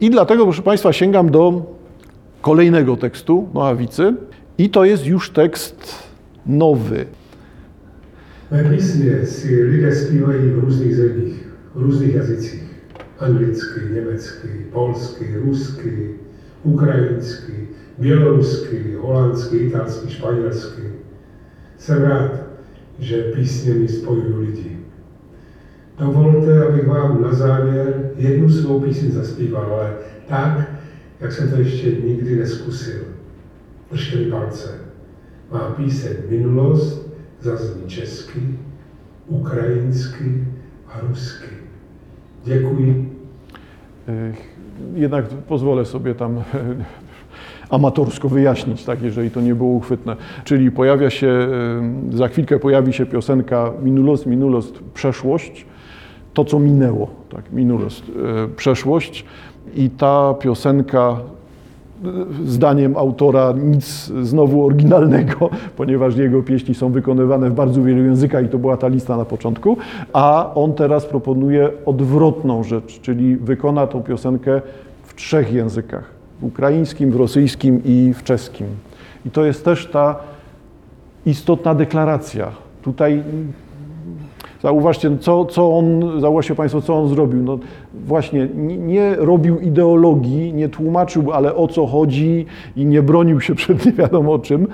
I dlatego, proszę Państwa, sięgam do kolejnego tekstu Noawicy i to jest już tekst nowy. Si lidé zpívají v různých zemích, v různých jazycích. Anglicky, německy, polsky, rusky, ukrajinsky, bělorusky, holandsky, italsky, španělsky. Jsem rád, že písně mi spojují lidi. Dovolte, abych vám na závěr jednu svou píseň zaspíval, ale tak, jak jsem to ještě nikdy neskusil. Držte mi palce. Má píseň Minulost zazní česky, ukrajinsky a rusky. Děkuji. Jednak pozwolę sobie tam amatorsko wyjaśnić, tak, jeżeli to nie było uchwytne. Czyli pojawia się, za chwilkę pojawi się piosenka Minulost, Minulost, przeszłość, to co minęło, tak, Minulost, przeszłość i ta piosenka zdaniem autora nic znowu oryginalnego, ponieważ jego pieśni są wykonywane w bardzo wielu językach i to była ta lista na początku, a on teraz proponuje odwrotną rzecz, czyli wykona tą piosenkę w trzech językach, w ukraińskim, w rosyjskim i w czeskim. I to jest też ta istotna deklaracja. Tutaj Zauważcie, co, co on, zauważcie Państwo, co on zrobił. No, właśnie nie, nie, robił ideologii, nie tłumaczył, ale o co chodzi i nie bronił się przed nie wiadomo czym,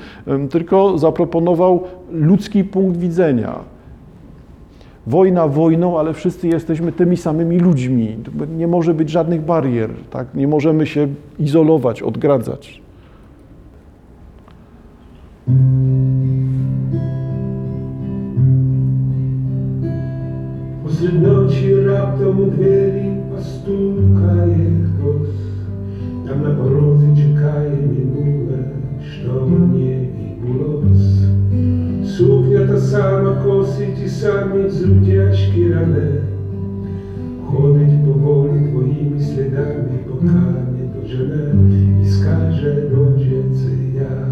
tylko zaproponował ludzki punkt widzenia. Wojna wojną, ale wszyscy jesteśmy tymi samymi ludźmi. Nie może być żadnych barier, tak? nie możemy się izolować, odgradzać. Посеред ночі раптом у двері постукає хтось, там на порозі чекає минуле, що мені відбулось. Сукня та сама косить ті самі зрутячки ране, ходить поволі твоїми слідами, поки не дожене і скаже, доче, це я,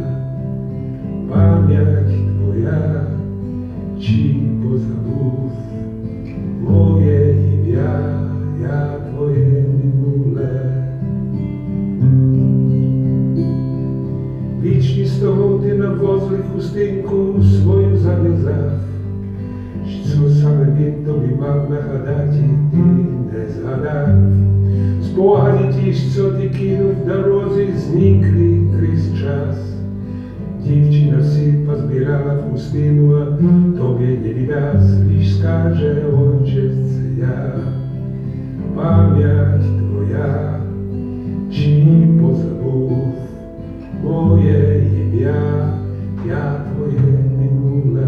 моє ім'я, я твоє минуле.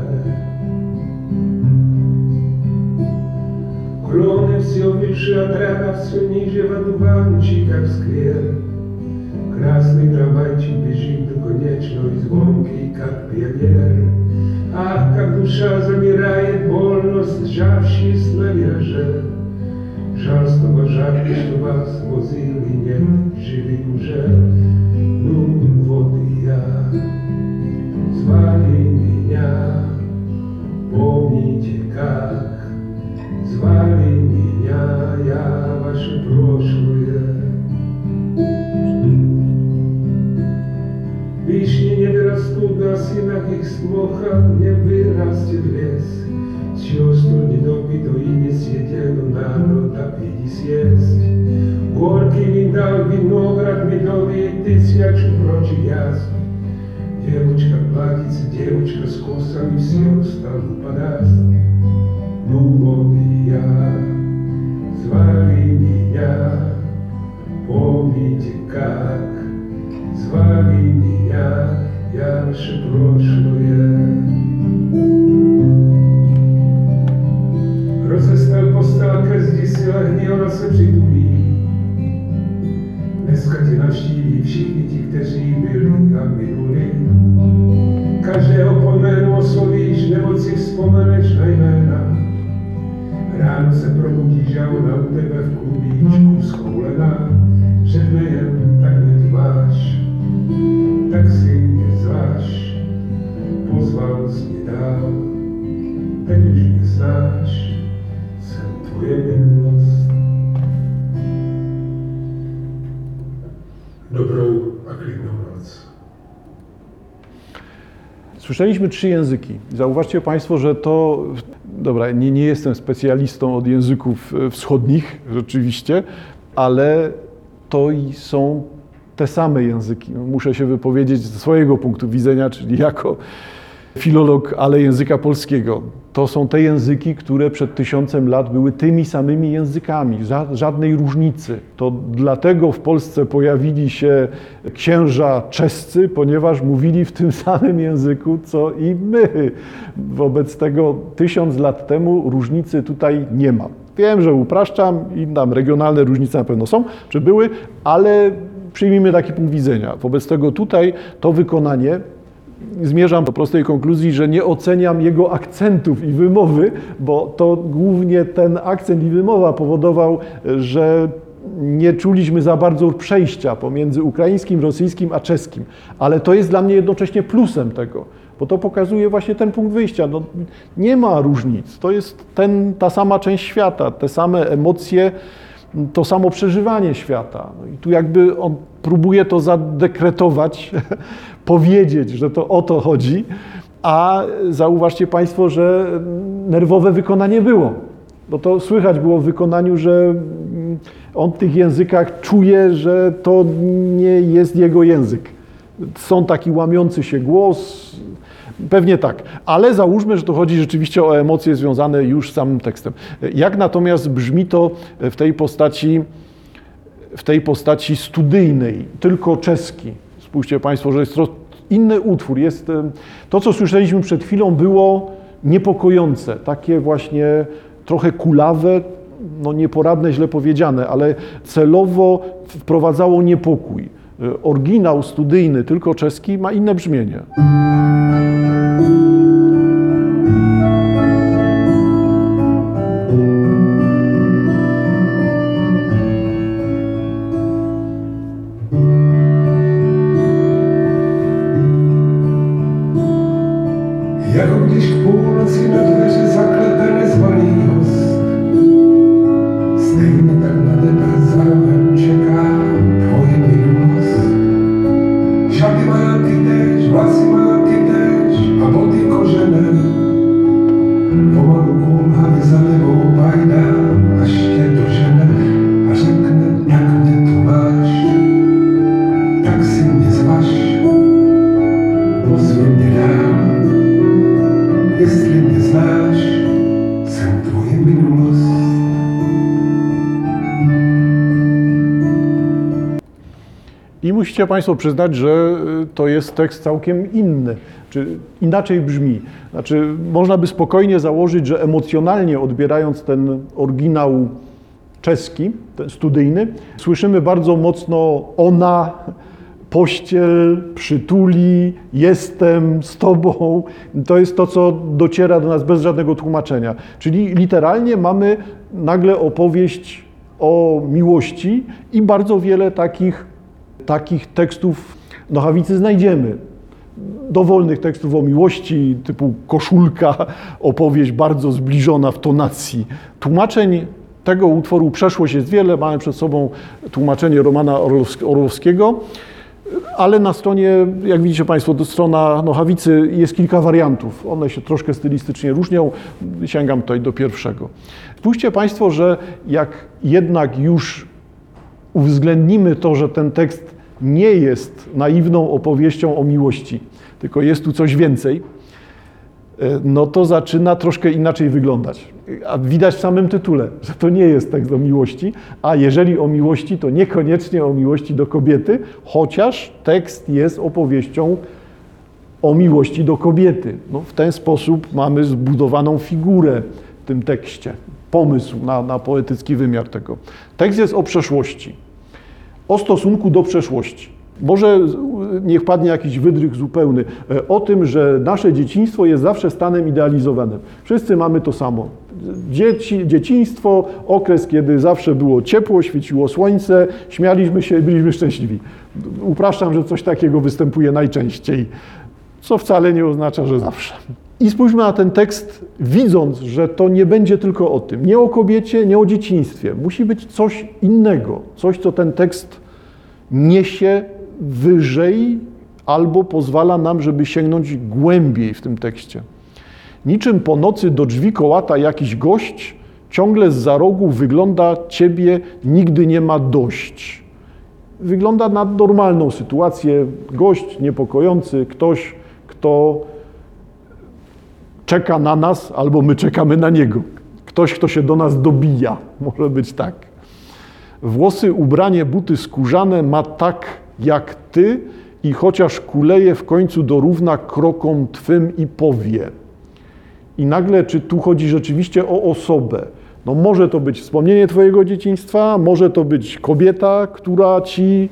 Клоны все выше от ряда, все ниже в одуванчиках сквер. Красный трамвайчик бежит до конечной звонкий, как пионер. Ах, как душа замирает, больно сжавшись на вираже. Жаль снова жарко, что вас возил и нет живых уже. наше прошлое. Вишни не вырастут нас, иногих смохах, не вырастет лес. Чувство недобито и не съедено надо допить и съесть. Горький миндаль, виноград, медовый тысячи прочих язв. Девочка платится, девочка с косами все устану подаст. меня, помните как? Звали меня, я ваше прошлое. Rozestal postelkę, zděsila hněla se přitulí. Dneska tě navštíví všichni ti, kteří byli a minuli. Každého po jménu oslovíš, nebo si vzpomeneš na jména. Se probudíš a ona u tebe v klubíčku schoulená. Řekne jen, tak mě tu máš, tak si mě zváš. Pozval jsi mě dál, teď už mě znáš, jsem tvoje minulost. Słyszeliśmy trzy języki. Zauważcie Państwo, że to, dobra, nie, nie jestem specjalistą od języków e, wschodnich, rzeczywiście, ale to i są te same języki. No, Muszę się wypowiedzieć ze swojego punktu widzenia, czyli jako filolog, ale języka polskiego. To są te języki, które przed tysiącem lat były tymi samymi językami, ża- żadnej różnicy. To dlatego w Polsce pojawili się księża czescy, ponieważ mówili w tym samym języku, co i my. Wobec tego tysiąc lat temu różnicy tutaj nie ma. Wiem, że upraszczam i tam regionalne różnice na pewno są, czy były, ale przyjmijmy taki punkt widzenia. Wobec tego tutaj to wykonanie zmierzam do prostej konkluzji, że nie oceniam jego akcentów i wymowy, bo to głównie ten akcent i wymowa powodował, że nie czuliśmy za bardzo przejścia pomiędzy ukraińskim, rosyjskim a czeskim. Ale to jest dla mnie jednocześnie plusem tego, bo to pokazuje właśnie ten punkt wyjścia. No, nie ma różnic. To jest ten, ta sama część świata, te same emocje, to samo przeżywanie świata. No i tu jakby on próbuje to zadekretować, powiedzieć, że to o to chodzi, a zauważcie Państwo, że nerwowe wykonanie było. Bo to słychać było w wykonaniu, że on w tych językach czuje, że to nie jest jego język. Są taki łamiący się głos, Pewnie tak, ale załóżmy, że to chodzi rzeczywiście o emocje związane już z samym tekstem. Jak natomiast brzmi to w tej postaci, w tej postaci studyjnej, tylko czeski? Spójrzcie Państwo, że jest to inny utwór. Jest, to, co słyszeliśmy przed chwilą, było niepokojące, takie właśnie trochę kulawe, no nieporadne, źle powiedziane, ale celowo wprowadzało niepokój. Oryginał studyjny, tylko czeski, ma inne brzmienie. Jako musicie Państwo przyznać, że y, to jest tekst całkiem inny, czy inaczej brzmi. Znaczy, można by spokojnie założyć, że emocjonalnie odbierając ten oryginał czeski, ten studyjny, słyszymy bardzo mocno ona, pościel, przytuli, jestem z tobą. To jest to, co dociera do nas bez żadnego tłumaczenia. Czyli literalnie mamy nagle opowieść o miłości i bardzo wiele takich, takich tekstów Nochawicy znajdziemy. Dowolnych tekstów o miłości, typu koszulka, opowieść bardzo zbliżona w tonacji. Tłumaczeń tego utworu Przeszłość jest wiele. Mamy przed sobą tłumaczenie Romana Orłowskiego, ale na stronie, jak widzicie Państwo, do strona Nochawicy jest kilka wariantów. One się troszkę stylistycznie różnią. Sięgam tutaj do pierwszego. Spójrzcie Państwo, że jak jednak już uwzględnimy to, że ten tekst nie jest naiwną opowieścią o miłości, tylko jest tu coś więcej, e, no to zaczyna troszkę inaczej wyglądać. A widać w samym tytule, że to nie jest tekst o miłości, a jeżeli o miłości, to niekoniecznie o miłości do kobiety, chociaż tekst jest opowieścią o miłości do kobiety. No, w ten sposób mamy zbudowaną figurę w tym tekście, pomysł na, na poetycki wymiar tego. Tekst jest o przeszłości, o stosunku do przeszłości. Może niech padnie jakiś wydrych zupełny e, o tym, że nasze dzieciństwo jest zawsze stanem idealizowanym. Wszyscy mamy to samo. Dzieci, dzieciństwo, okres, kiedy zawsze było ciepło, świeciło słońce, śmialiśmy się, byliśmy szczęśliwi. Upraszczam, że coś takiego występuje najczęściej, co wcale nie oznacza, że zawsze. I spójrzmy na ten tekst, widząc, że to nie będzie tylko o tym, nie o kobiecie, nie o dzieciństwie. Musi być coś innego, coś, co ten tekst niesie wyżej albo pozwala nam, żeby sięgnąć głębiej w tym tekście. Niczym po nocy do drzwi kołata jakiś gość, ciągle z za rogu wygląda ciebie, nigdy nie ma dość. Wygląda na normalną sytuację. Gość niepokojący, ktoś, kto czeka na nas, albo my czekamy na niego. Ktoś, kto się do nas dobija. Może być tak. Włosy, ubranie, buty skórzane ma tak jak ty i chociaż kuleje w końcu dorówna krokom twym i powie. I nagle, czy tu chodzi rzeczywiście o osobę? No może to być wspomnienie twojego dzieciństwa, może to być kobieta, która ci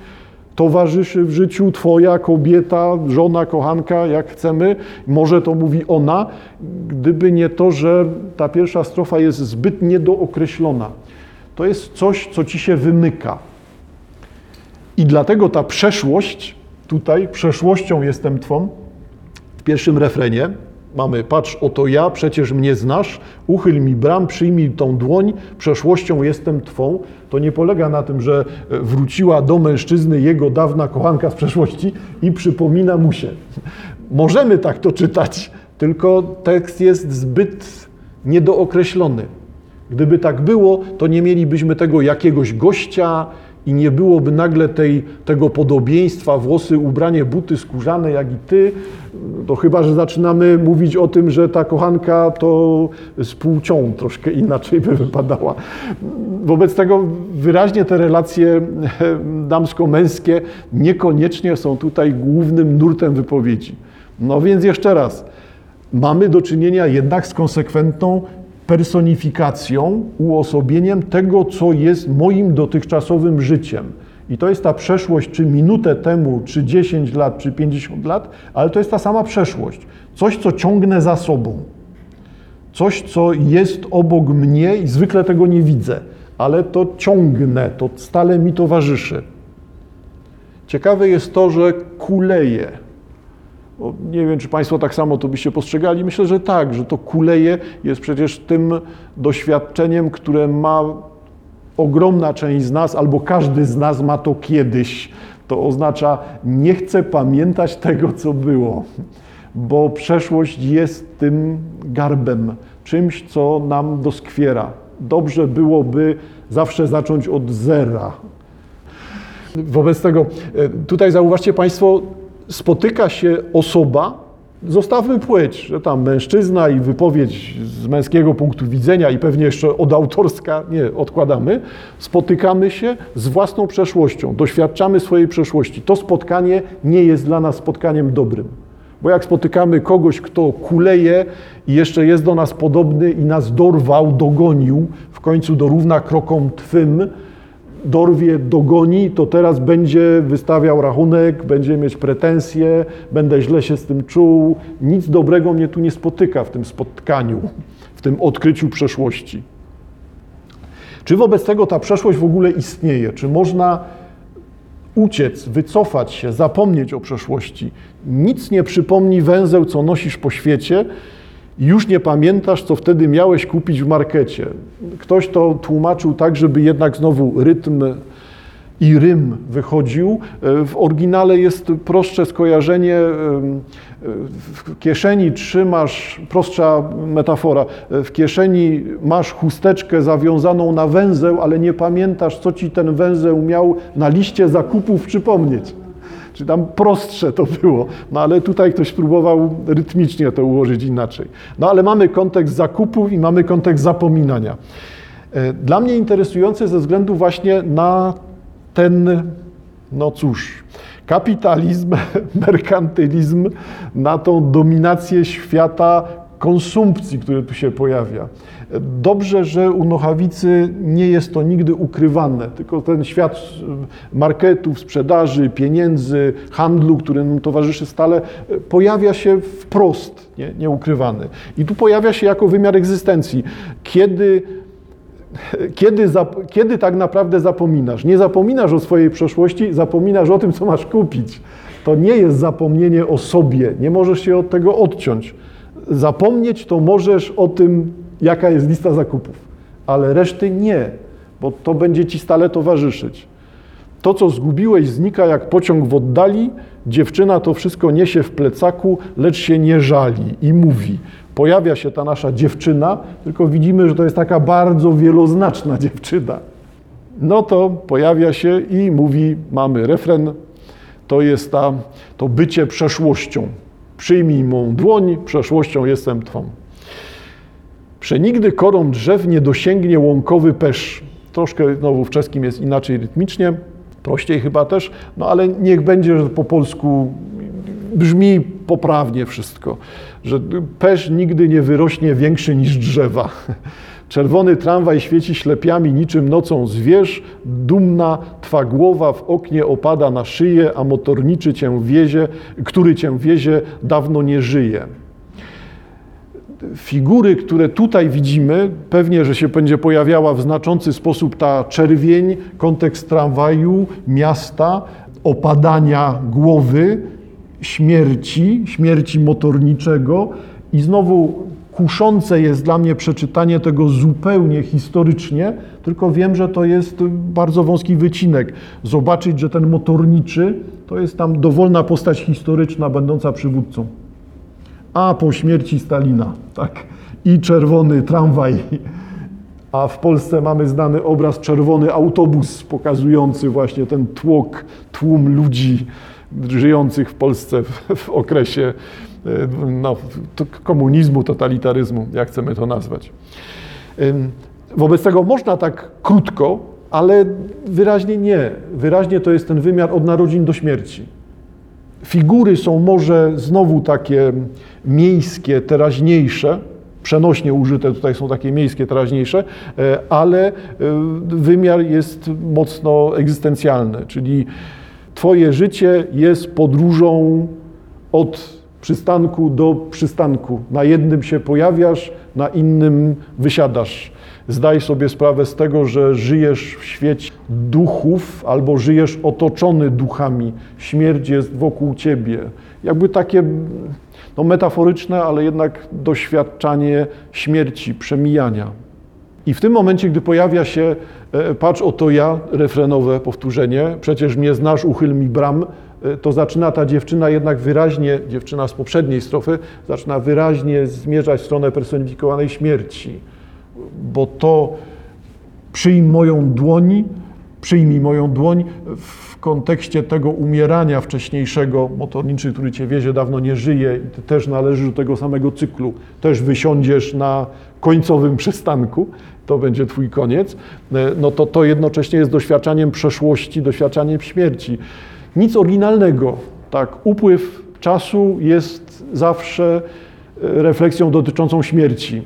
towarzyszy w życiu, twoja kobieta, żona, kochanka, jak chcemy. Może to mówi ona, gdyby nie to, że ta pierwsza strofa jest zbyt niedookreślona. To jest coś, co ci się wymyka. I dlatego ta przeszłość, tutaj przeszłością jestem Twą, w pierwszym refrenie mamy patrz, oto ja, przecież mnie znasz, uchyl mi bram, przyjmij tą dłoń, przeszłością jestem Twą. To nie polega na tym, że wróciła do mężczyzny jego dawna kochanka z przeszłości i przypomina mu się. Możemy tak to czytać, tylko tekst jest zbyt niedookreślony. Gdyby tak było, to nie mielibyśmy tego jakiegoś gościa i nie byłoby nagle tej, tego podobieństwa, włosy, ubranie, buty skórzane jak i ty. To chyba, że zaczynamy mówić o tym, że ta kochanka to z płcią troszkę inaczej by wypadała. Wobec tego wyraźnie te relacje damsko-męskie niekoniecznie są tutaj głównym nurtem wypowiedzi. No więc jeszcze raz, mamy do czynienia jednak z konsekwentną personifikacją, uosobieniem tego, co jest moim dotychczasowym życiem. I to jest ta przeszłość, czy minutę temu, czy 10 lat, czy 50 lat, ale to jest ta sama przeszłość. Coś, co ciągnę za sobą. Coś, co jest obok mnie i zwykle tego nie widzę, ale to ciągnę, to stale mi towarzyszy. Ciekawe jest to, że kuleje. Nie wiem, czy Państwo tak samo to byście postrzegali. Myślę, że tak, że to kuleje jest przecież tym doświadczeniem, które ma ogromna część z nas, albo każdy z nas ma to kiedyś. To oznacza, nie chcę pamiętać tego, co było, bo przeszłość jest tym garbem, czymś, co nam doskwiera. Dobrze byłoby zawsze zacząć od zera. Wobec tego, tutaj zauważcie Państwo, spotyka się osoba, zostawmy płeć, że tam mężczyzna i wypowiedź z męskiego punktu widzenia i pewnie jeszcze od autorska, nie, odkładamy, spotykamy się z własną przeszłością, doświadczamy swojej przeszłości. To spotkanie nie jest dla nas spotkaniem dobrym. Bo jak spotykamy kogoś, kto kuleje i jeszcze jest do nas podobny i nas dorwał, dogonił, w końcu dorówna krokom Twym, dorwie, dogoni, to teraz będzie wystawiał rachunek, będzie mieć pretensje, będę źle się z tym czuł. Nic dobrego mnie tu nie spotyka w tym spotkaniu, w tym odkryciu przeszłości. Czy wobec tego ta przeszłość w ogóle istnieje? Czy można uciec, wycofać się, zapomnieć o przeszłości? Nic nie przypomni węzeł, co nosisz po świecie, już nie pamiętasz, co wtedy miałeś kupić w markecie. Ktoś to tłumaczył tak, żeby jednak znowu rytm i rym wychodził. W oryginale jest prostsze skojarzenie. W kieszeni trzymasz, prostsza metafora, w kieszeni masz chusteczkę zawiązaną na węzeł, ale nie pamiętasz, co ci ten węzeł miał na liście zakupów przypomnieć. Czy tam prostsze to było. No ale tutaj ktoś próbował rytmicznie to ułożyć inaczej. No ale mamy kontekst zakupów i mamy kontekst zapominania. Dla mnie interesujące ze względu właśnie na ten, no cóż, kapitalizm, merkantylizm, na tą dominację świata konsumpcji, który tu się pojawia. Dobrze, że u Nochawicy nie jest to nigdy ukrywane, tylko ten świat marketów, sprzedaży, pieniędzy, handlu, który nam towarzyszy stale, pojawia się wprost, nie, nieukrywany. I tu pojawia się jako wymiar egzystencji. Kiedy kiedy, kiedy tak naprawdę zapominasz? Nie zapominasz o swojej przeszłości, zapominasz o tym, co masz kupić. To nie jest zapomnienie o sobie, nie możesz się od tego odciąć. Zapomnieć to możesz o tym, jaka jest lista zakupów, ale reszty nie, bo to będzie ci stale towarzyszyć. To, co zgubiłeś, znika jak pociąg w oddali. Dziewczyna to wszystko niesie w plecaku, lecz się nie żali i mówi. Pojawia się ta nasza dziewczyna, tylko widzimy, że to jest taka bardzo wieloznaczna dziewczyna. No to pojawia się i mówi, mamy refren, to jest ta, to bycie przeszłością. Przyjmij mą dłoń, przeszłością jestem Twą. Przenigdy korą drzew nie dosięgnie łąkowy pesz. Troszkę znowu w czeskim jest inaczej rytmicznie, prościej chyba też, no ale niech będzie, że po polsku brzmi poprawnie wszystko, że pesz nigdy nie wyrośnie większy niż drzewa. Czerwony tramwaj świeci ślepiami niczym nocą zwierz, dumna twa głowa w oknie opada na szyję, a motorniczy cię wiezie, który cię wiezie, dawno nie żyje. Figury, które tutaj widzimy, pewnie, że się będzie pojawiała w znaczący sposób ta czerwień, kontekst tramwaju, miasta, opadania głowy, śmierci, śmierci motorniczego. I znowu kuszące jest dla mnie przeczytanie tego zupełnie historycznie, tylko wiem, że to jest bardzo wąski wycinek. Zobaczyć, że ten motorniczy to jest tam dowolna postać historyczna będąca przywódcą a po śmierci Stalina, tak, i czerwony tramwaj. A w Polsce mamy znany obraz czerwony autobus pokazujący właśnie ten tłok, tłum ludzi żyjących w Polsce w, w okresie no, komunizmu, totalitaryzmu, jak chcemy to nazwać. Wobec tego można tak krótko, ale wyraźnie nie. Wyraźnie to jest ten wymiar od narodzin do śmierci. Figury są może znowu takie miejskie, teraźniejsze, przenośnie użyte tutaj są takie miejskie, teraźniejsze, e, ale e, wymiar jest mocno egzystencjalny, czyli Twoje życie jest podróżą od przystanku do przystanku. Na jednym się pojawiasz, na innym wysiadasz. Zdaj sobie sprawę z tego, że żyjesz w świecie duchów albo żyjesz otoczony duchami. Śmierć jest wokół ciebie. Jakby takie no, metaforyczne, ale jednak doświadczanie śmierci, przemijania. I w tym momencie, gdy pojawia się e, patrz oto ja, refrenowe powtórzenie, przecież mnie znasz, uchyl mi bram, to zaczyna ta dziewczyna jednak wyraźnie, dziewczyna z poprzedniej strofy, zaczyna wyraźnie zmierzać w stronę personifikowanej śmierci bo to przyjmij moją dłoń, przyjmij moją dłoń w kontekście tego umierania wcześniejszego. Motorniczy, który cię wiezie, dawno nie żyje i ty też należysz do tego samego cyklu. Też wysiądziesz na końcowym przystanku, to będzie twój koniec. No to to jednocześnie jest doświadczaniem przeszłości, doświadczaniem śmierci. Nic oryginalnego. Tak, upływ czasu jest zawsze refleksją dotyczącą śmierci.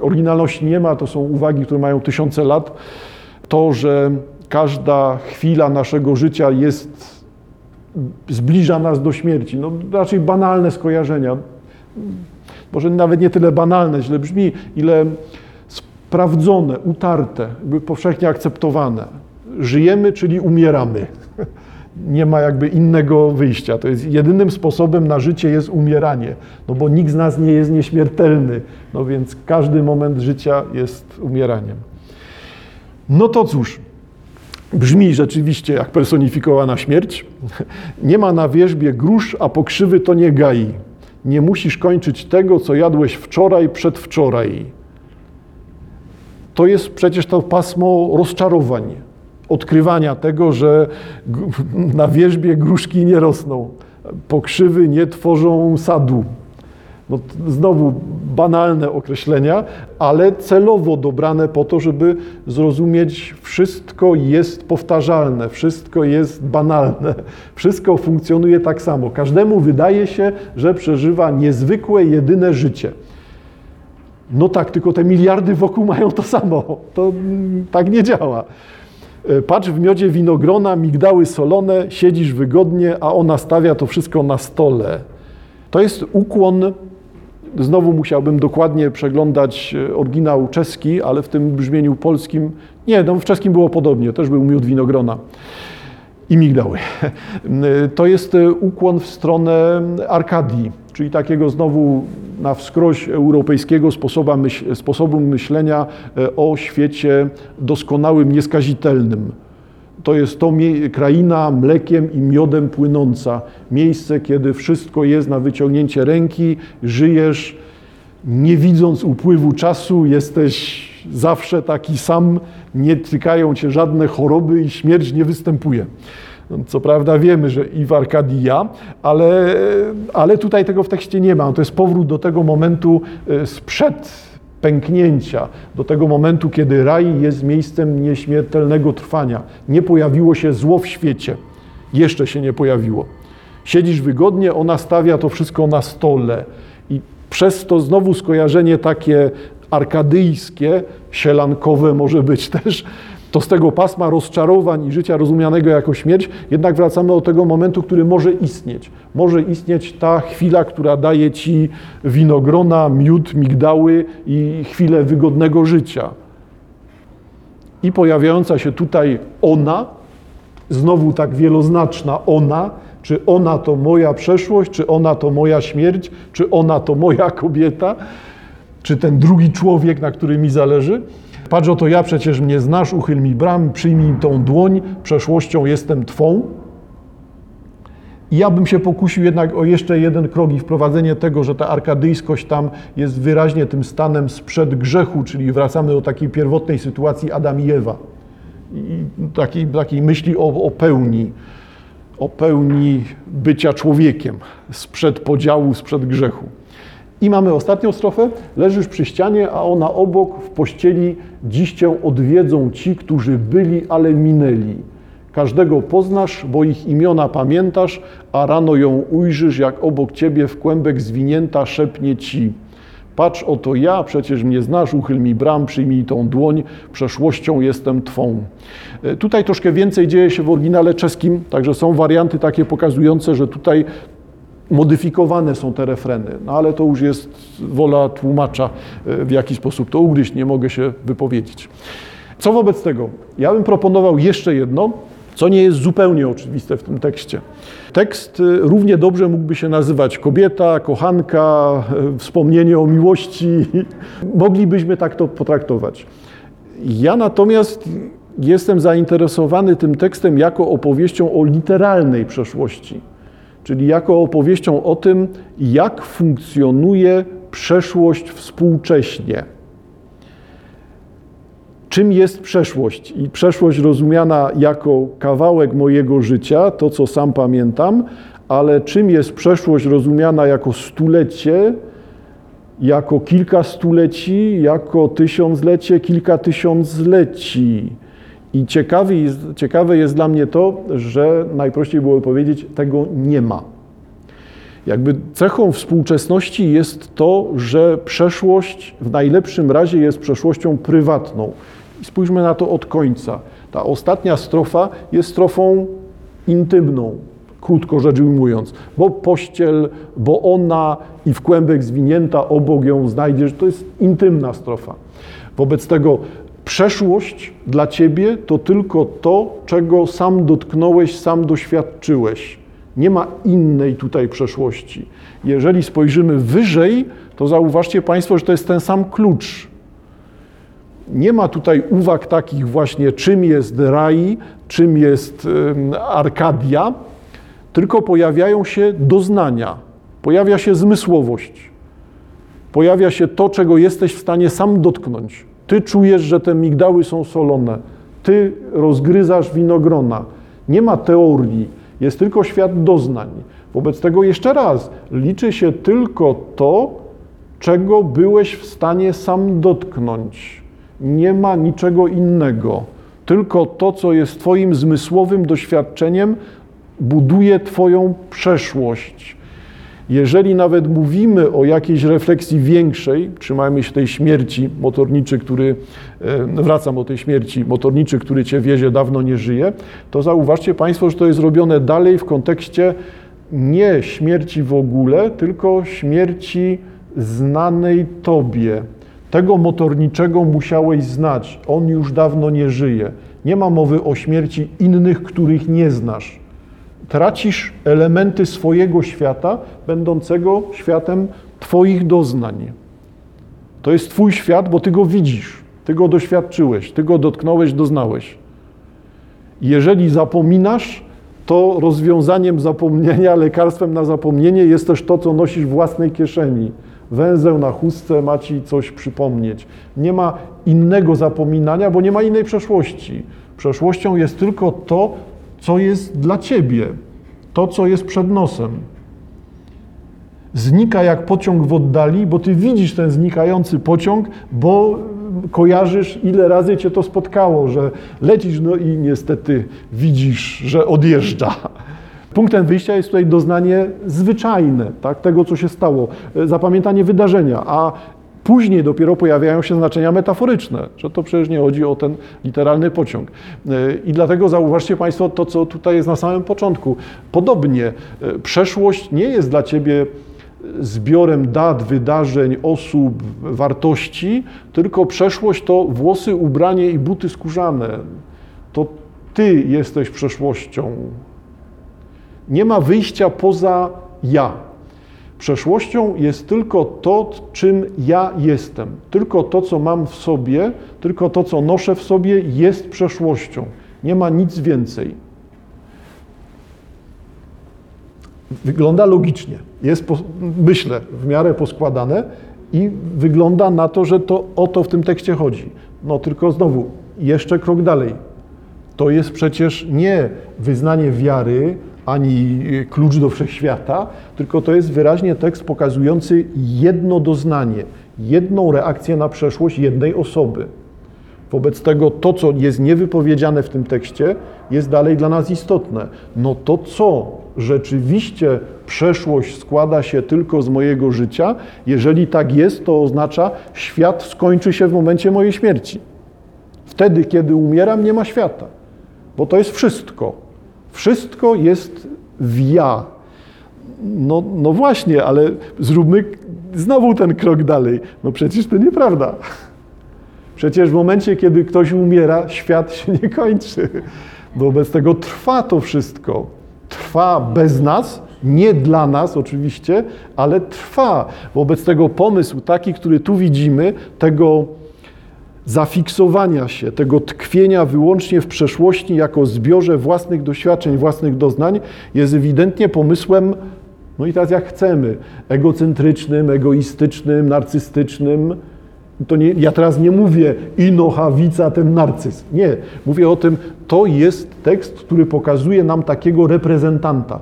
Oryginalności nie ma, to są uwagi, które mają tysiące lat. To, że każda chwila naszego życia jest, zbliża nas do śmierci. No, raczej banalne skojarzenia. Może nawet nie tyle banalne, źle brzmi, ile sprawdzone, utarte, powszechnie akceptowane. Żyjemy, czyli umieramy. Nie ma jakby innego wyjścia. To jest jedynym sposobem na życie jest umieranie, no bo nikt z nas nie jest nieśmiertelny, no więc każdy moment życia jest umieraniem. No to cóż, brzmi rzeczywiście jak personifikowana śmierć. Nie ma na wierzbie grusz, a pokrzywy to nie gai. Nie musisz kończyć tego, co jadłeś wczoraj, przedwczoraj. To jest przecież to pasmo rozczarowań odkrywania tego, że na wierzbie gruszki nie rosną, pokrzywy nie tworzą sadu. No, znowu banalne określenia, ale celowo dobrane po to, żeby zrozumieć, wszystko jest powtarzalne, wszystko jest banalne, wszystko funkcjonuje tak samo. Każdemu wydaje się, że przeżywa niezwykłe, jedyne życie. No tak, tylko te miliardy wokół mają to samo. To tak nie działa. E, patrz w miodzie winogrona, migdały solone, siedzisz wygodnie, a ona stawia to wszystko na stole. To jest ukłon, znowu musiałbym dokładnie przeglądać e, oryginał czeski, ale w tym brzmieniu polskim, nie, no w czeskim było podobnie, też był miód winogrona i migdały. To jest e, ukłon w stronę Arkadii, czyli takiego znowu na wskroś europejskiego sposobu, myśl, sposobu myślenia e, o świecie doskonałym, nieskazitelnym. to jest to kraina mlekiem i miodem płynąca. Miejsce, kiedy wszystko jest na wyciągnięcie ręki, żyjesz nie widząc upływu czasu, jesteś zawsze taki sam, nie tykają cię żadne choroby i śmierć nie występuje. Co prawda wiemy, że i w Arkadii ja, ale, ale tutaj tego w tekście nie ma. To jest powrót do tego momentu e, sprzed pęknięcia, do tego momentu, kiedy raj jest miejscem nieśmiertelnego trwania. Nie pojawiło się zło w świecie. Jeszcze się nie pojawiło. Siedzisz wygodnie, ona stawia to wszystko na stole. I przez to znowu skojarzenie takie arkadyjskie, sielankowe może być też, to z tego pasma rozczarowań i życia rozumianego jako śmierć, jednak wracamy do tego momentu, który może istnieć. Może istnieć ta chwila, która daje ci winogrona, miód, migdały i chwilę wygodnego życia. I pojawiająca się tutaj ona, znowu tak wieloznaczna ona, czy ona to moja przeszłość, czy ona to moja śmierć, czy ona to moja kobieta, czy ten drugi człowiek, na którym mi zależy. Patrz oto ja, przecież mnie znasz, uchyl mi bram, przyjmij tą dłoń, przeszłością jestem Twą. I ja bym się pokusił jednak o jeszcze jeden krok i wprowadzenie tego, że ta arkadyjskość tam jest wyraźnie tym stanem sprzed grzechu, czyli wracamy do takiej pierwotnej sytuacji Adam i Ewa. I takiej, takiej myśli o, o pełni, o pełni bycia człowiekiem sprzed podziału, sprzed grzechu. I mamy ostatnią strofę. Leżysz przy ścianie, a ona obok w pościeli. Dziś cię odwiedzą ci, którzy byli, ale minęli. Każdego poznasz, bo ich imiona pamiętasz, a rano ją ujrzysz, jak obok ciebie w kłębek zwinięta szepnie ci. Patrz oto ja, przecież mnie znasz, uchyl mi bram, przyjmij tą dłoń, przeszłością jestem Twą. E, Tutaj troszkę więcej dzieje się w oryginale czeskim, także są warianty takie pokazujące, że tutaj modyfikowane są te refreny, no ale to już jest wola tłumacza, e, w jaki sposób to ugryźć, nie mogę się wypowiedzieć. Co wobec tego? Ja bym proponował jeszcze jedno, co nie jest zupełnie oczywiste w tym tekście. Tekst y, równie dobrze mógłby się nazywać kobieta, kochanka, y, wspomnienie o miłości. Moglibyśmy tak to potraktować. Ja natomiast jestem zainteresowany tym tekstem jako opowieścią o literalnej przeszłości, czyli jako opowieścią o tym, jak funkcjonuje przeszłość współcześnie czym jest przeszłość. I przeszłość rozumiana jako kawałek mojego życia, to co sam pamiętam, ale czym jest przeszłość rozumiana jako stulecie, jako kilka stuleci, jako tysiąclecie, kilka tysiącleci. I ciekawy jest, ciekawe jest dla mnie to, że najprościej byłoby powiedzieć, tego nie ma. Jakby cechą współczesności jest to, że przeszłość w najlepszym razie jest przeszłością prywatną. I spójrzmy na to od końca. Ta ostatnia strofa jest strofą intymną, krótko rzecz ujmując, bo pościel, bo ona i w kłębek zwinięta obok ją znajdziesz, to jest intymna strofa. Wobec tego przeszłość dla ciebie to tylko to, czego sam dotknąłeś, sam doświadczyłeś. Nie ma innej tutaj przeszłości. Jeżeli spojrzymy wyżej, to zauważcie Państwo, że to jest ten sam klucz. Nie ma tutaj uwag takich właśnie, czym jest raj, czym jest Arkadia, tylko pojawiają się doznania, pojawia się zmysłowość, pojawia się to, czego jesteś w stanie sam dotknąć. Ty czujesz, że te migdały są solone, ty rozgryzasz winogrona. Nie ma teorii, jest tylko świat doznań. Wobec tego jeszcze raz, liczy się tylko to, czego byłeś w stanie sam dotknąć. Nie ma niczego innego. Tylko to, co jest Twoim zmysłowym doświadczeniem, buduje Twoją przeszłość. Jeżeli nawet mówimy o jakiejś refleksji większej, trzymajmy się tej śmierci, motorniczy, który, e, wracam o tej śmierci, motorniczy, który Cię wiezie, dawno nie żyje, to zauważcie Państwo, że to jest robione dalej w kontekście nie śmierci w ogóle, tylko śmierci znanej Tobie. Tego motorniczego musiałeś znać, on już dawno nie żyje. Nie ma mowy o śmierci innych, których nie znasz tracisz elementy swojego świata, będącego światem Twoich doznań. To jest Twój świat, bo Ty go widzisz, Ty go doświadczyłeś, Ty go dotknąłeś, doznałeś. Jeżeli zapominasz, to rozwiązaniem zapomnienia, lekarstwem na zapomnienie jest też to, co nosisz w własnej kieszeni. Węzeł na chustce ma ci coś przypomnieć. Nie ma innego zapominania, bo nie ma innej przeszłości. Przeszłością jest tylko to, co jest dla ciebie, to, co jest przed nosem. Znika jak pociąg w oddali, bo ty widzisz ten znikający pociąg, bo kojarzysz, ile razy cię to spotkało, że lecisz, no i niestety widzisz, że odjeżdża. Punktem wyjścia jest tutaj doznanie zwyczajne, tak, tego, co się stało, zapamiętanie wydarzenia, a później dopiero pojawiają się znaczenia metaforyczne, że to przecież nie chodzi o ten literalny pociąg. I dlatego zauważcie Państwo to, co tutaj jest na samym początku. Podobnie, przeszłość nie jest dla Ciebie zbiorem dat, wydarzeń, osób, wartości, tylko przeszłość to włosy, ubranie i buty skórzane. To Ty jesteś przeszłością. Nie ma wyjścia poza ja. Przeszłością jest tylko to, czym ja jestem. Tylko to, co mam w sobie, tylko to, co noszę w sobie, jest przeszłością. Nie ma nic więcej. Wygląda logicznie. Jest, myślę, w miarę poskładane i wygląda na to, że to o to w tym tekście chodzi. No tylko znowu, jeszcze krok dalej. To jest przecież nie wyznanie wiary, ani klucz do wszechświata, tylko to jest wyraźnie tekst pokazujący jedno doznanie, jedną reakcję na przeszłość jednej osoby. Wobec tego to, co jest niewypowiedziane w tym tekście, jest dalej dla nas istotne. No to co rzeczywiście przeszłość składa się tylko z mojego życia? Jeżeli tak jest, to oznacza, świat skończy się w momencie mojej śmierci. Wtedy, kiedy umieram, nie ma świata, bo to jest wszystko. Wszystko jest w ja. No, no właśnie, ale zróbmy znowu ten krok dalej. No przecież to nieprawda. Przecież w momencie, kiedy ktoś umiera, świat się nie kończy. Wobec tego trwa to wszystko. Trwa bez nas, nie dla nas oczywiście, ale trwa. Wobec tego pomysł taki, który tu widzimy, tego zafiksowania się, tego tkwienia wyłącznie w przeszłości jako zbiorze własnych doświadczeń, własnych doznań, jest ewidentnie pomysłem, no i teraz jak chcemy, egocentrycznym, egoistycznym, narcystycznym. To nie, ja teraz nie mówię inochawica, ten narcyz. Nie, mówię o tym, to jest tekst, który pokazuje nam takiego reprezentanta.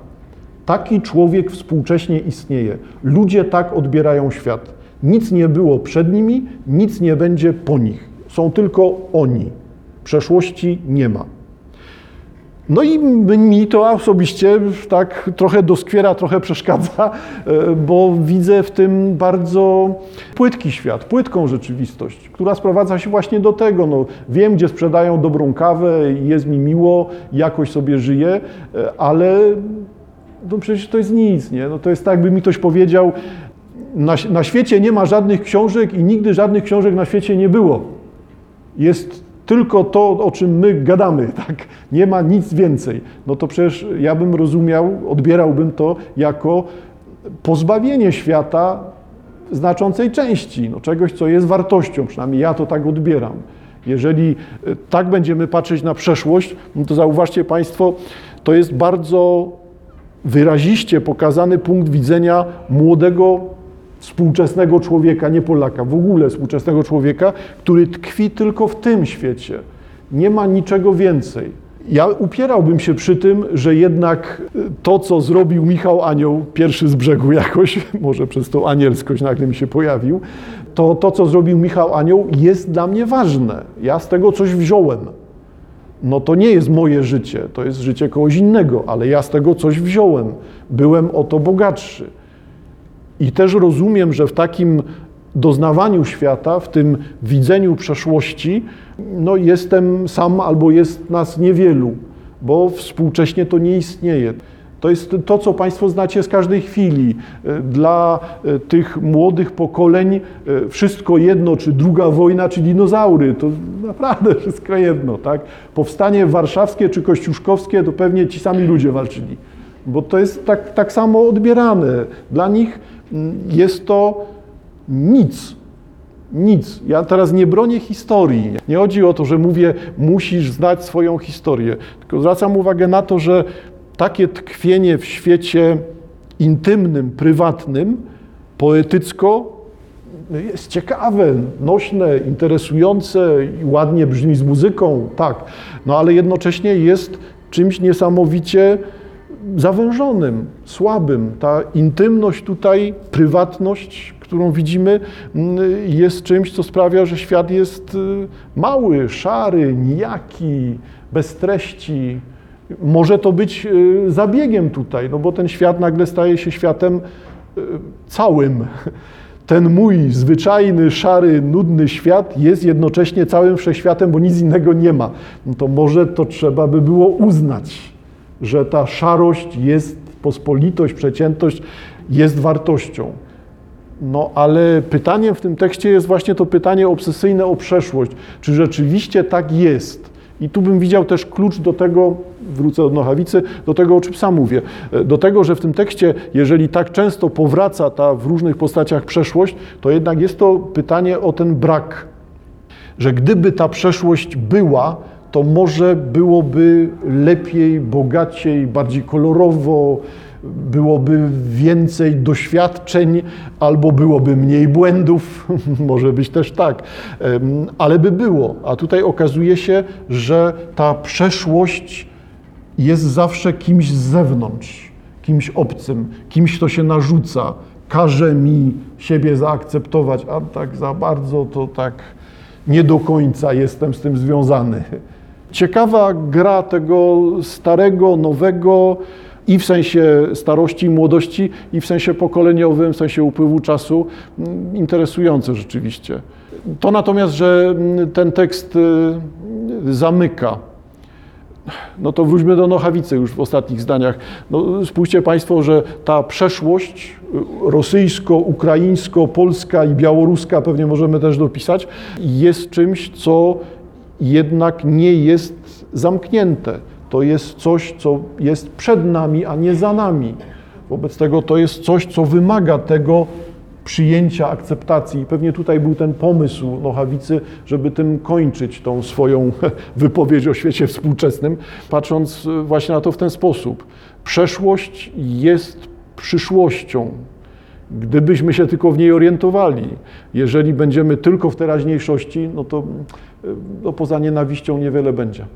Taki człowiek współcześnie istnieje. Ludzie tak odbierają świat. Nic nie było przed nimi, nic nie będzie po nich. Są tylko oni. Przeszłości nie ma. No i mi to osobiście tak trochę doskwiera, trochę przeszkadza, e, bo widzę w tym bardzo płytki świat, płytką rzeczywistość, która sprowadza się właśnie do tego. No, wiem, gdzie sprzedają dobrą kawę, jest mi miło, jakoś sobie żyję, e, ale no przecież to jest nic, nie? No to jest tak, jakby mi ktoś powiedział, na, na świecie nie ma żadnych książek i nigdy żadnych książek na świecie nie było. Jest tylko to, o czym my gadamy, tak? Nie ma nic więcej. No to przecież ja bym rozumiał, odbierałbym to jako pozbawienie świata znaczącej części, no czegoś, co jest wartością, przynajmniej ja to tak odbieram. Jeżeli e, tak będziemy patrzeć na przeszłość, no to zauważcie Państwo, to jest bardzo wyraziście pokazany punkt widzenia młodego współczesnego człowieka, nie Polaka, w ogóle współczesnego człowieka, który tkwi tylko w tym świecie. Nie ma niczego więcej. Ja upierałbym się przy tym, że jednak to, co zrobił Michał Anioł, pierwszy z brzegu jakoś, może przez tą anielskość nagle mi się pojawił, to to, co zrobił Michał Anioł, jest dla mnie ważne. Ja z tego coś wziąłem. No to nie jest moje życie, to jest życie kogoś innego, ale ja z tego coś wziąłem. Byłem o to bogatszy. I też rozumiem, że w takim doznawaniu świata, w tym widzeniu przeszłości, no jestem sam albo jest nas niewielu, bo współcześnie to nie istnieje. To jest to, co Państwo znacie z każdej chwili. Dla e, tych młodych pokoleń e, wszystko jedno, czy druga wojna, czy dinozaury, to naprawdę wszystko jedno. Tak? Powstanie warszawskie czy kościuszkowskie, to pewnie ci sami ludzie walczyli, bo to jest tak, tak samo odbierane. Dla nich jest to nic. Nic. Ja teraz nie bronię historii. Nie chodzi o to, że mówię, musisz znać swoją historię. Tylko zwracam uwagę na to, że takie tkwienie w świecie intymnym, prywatnym, poetycko jest ciekawe, nośne, interesujące ładnie brzmi z muzyką, tak, no ale jednocześnie jest czymś niesamowicie zawężonym, słabym. Ta intymność tutaj, prywatność, którą widzimy, mm, jest czymś, co sprawia, że świat jest y, mały, szary, nijaki, bez treści. Może to być y, zabiegiem tutaj, no bo ten świat nagle staje się światem y, całym. Ten mój zwyczajny, szary, nudny świat jest jednocześnie całym wszechświatem, bo nic innego nie ma. No to może to trzeba by było uznać, że ta szarość jest, pospolitość, przeciętość jest wartością. No ale pytaniem w tym tekście jest właśnie to pytanie obsesyjne o przeszłość. Czy rzeczywiście tak jest? I tu bym widział też klucz do tego, wrócę od Nochawicy, do tego, o czym sam mówię. Do tego, że w tym tekście, jeżeli tak często powraca ta w różnych postaciach przeszłość, to jednak jest to pytanie o ten brak. Że gdyby ta przeszłość była, to może byłoby lepiej, bogaciej, bardziej kolorowo, byłoby więcej doświadczeń, albo byłoby mniej błędów, może być też tak, ale by było. A tutaj okazuje się, że ta przeszłość jest zawsze kimś z zewnątrz, kimś obcym, kimś, kto się narzuca, każe mi siebie zaakceptować, a tak za bardzo to tak nie do końca jestem z tym związany. Ciekawa gra tego starego, nowego i w sensie starości młodości, i w sensie pokoleniowym, w sensie upływu czasu. Mm, Interesujące rzeczywiście. To natomiast, że mm, ten tekst y, zamyka no to wróćmy do Nochawicy już w ostatnich zdaniach. No, spójrzcie Państwo, że ta przeszłość y, rosyjsko, ukraińsko, polska i białoruska, pewnie możemy też dopisać, jest czymś, co jednak nie jest zamknięte. To jest coś, co jest przed nami, a nie za nami. Wobec tego to jest coś, co wymaga tego przyjęcia, akceptacji. I pewnie tutaj był ten pomysł Nochawicy, żeby tym kończyć tą swoją wypowiedź o świecie współczesnym, patrząc właśnie na to w ten sposób. Przeszłość jest przyszłością. Gdybyśmy się tylko w niej orientowali, jeżeli będziemy tylko w teraźniejszości, no to no poza nienawiścią niewiele będzie,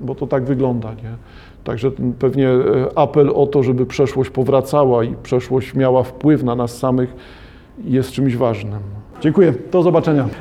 bo to tak wygląda. Nie? Także pewnie e, apel o to, żeby przeszłość powracała i przeszłość miała wpływ na nas samych, jest czymś ważnym. Dziękuję. Do zobaczenia.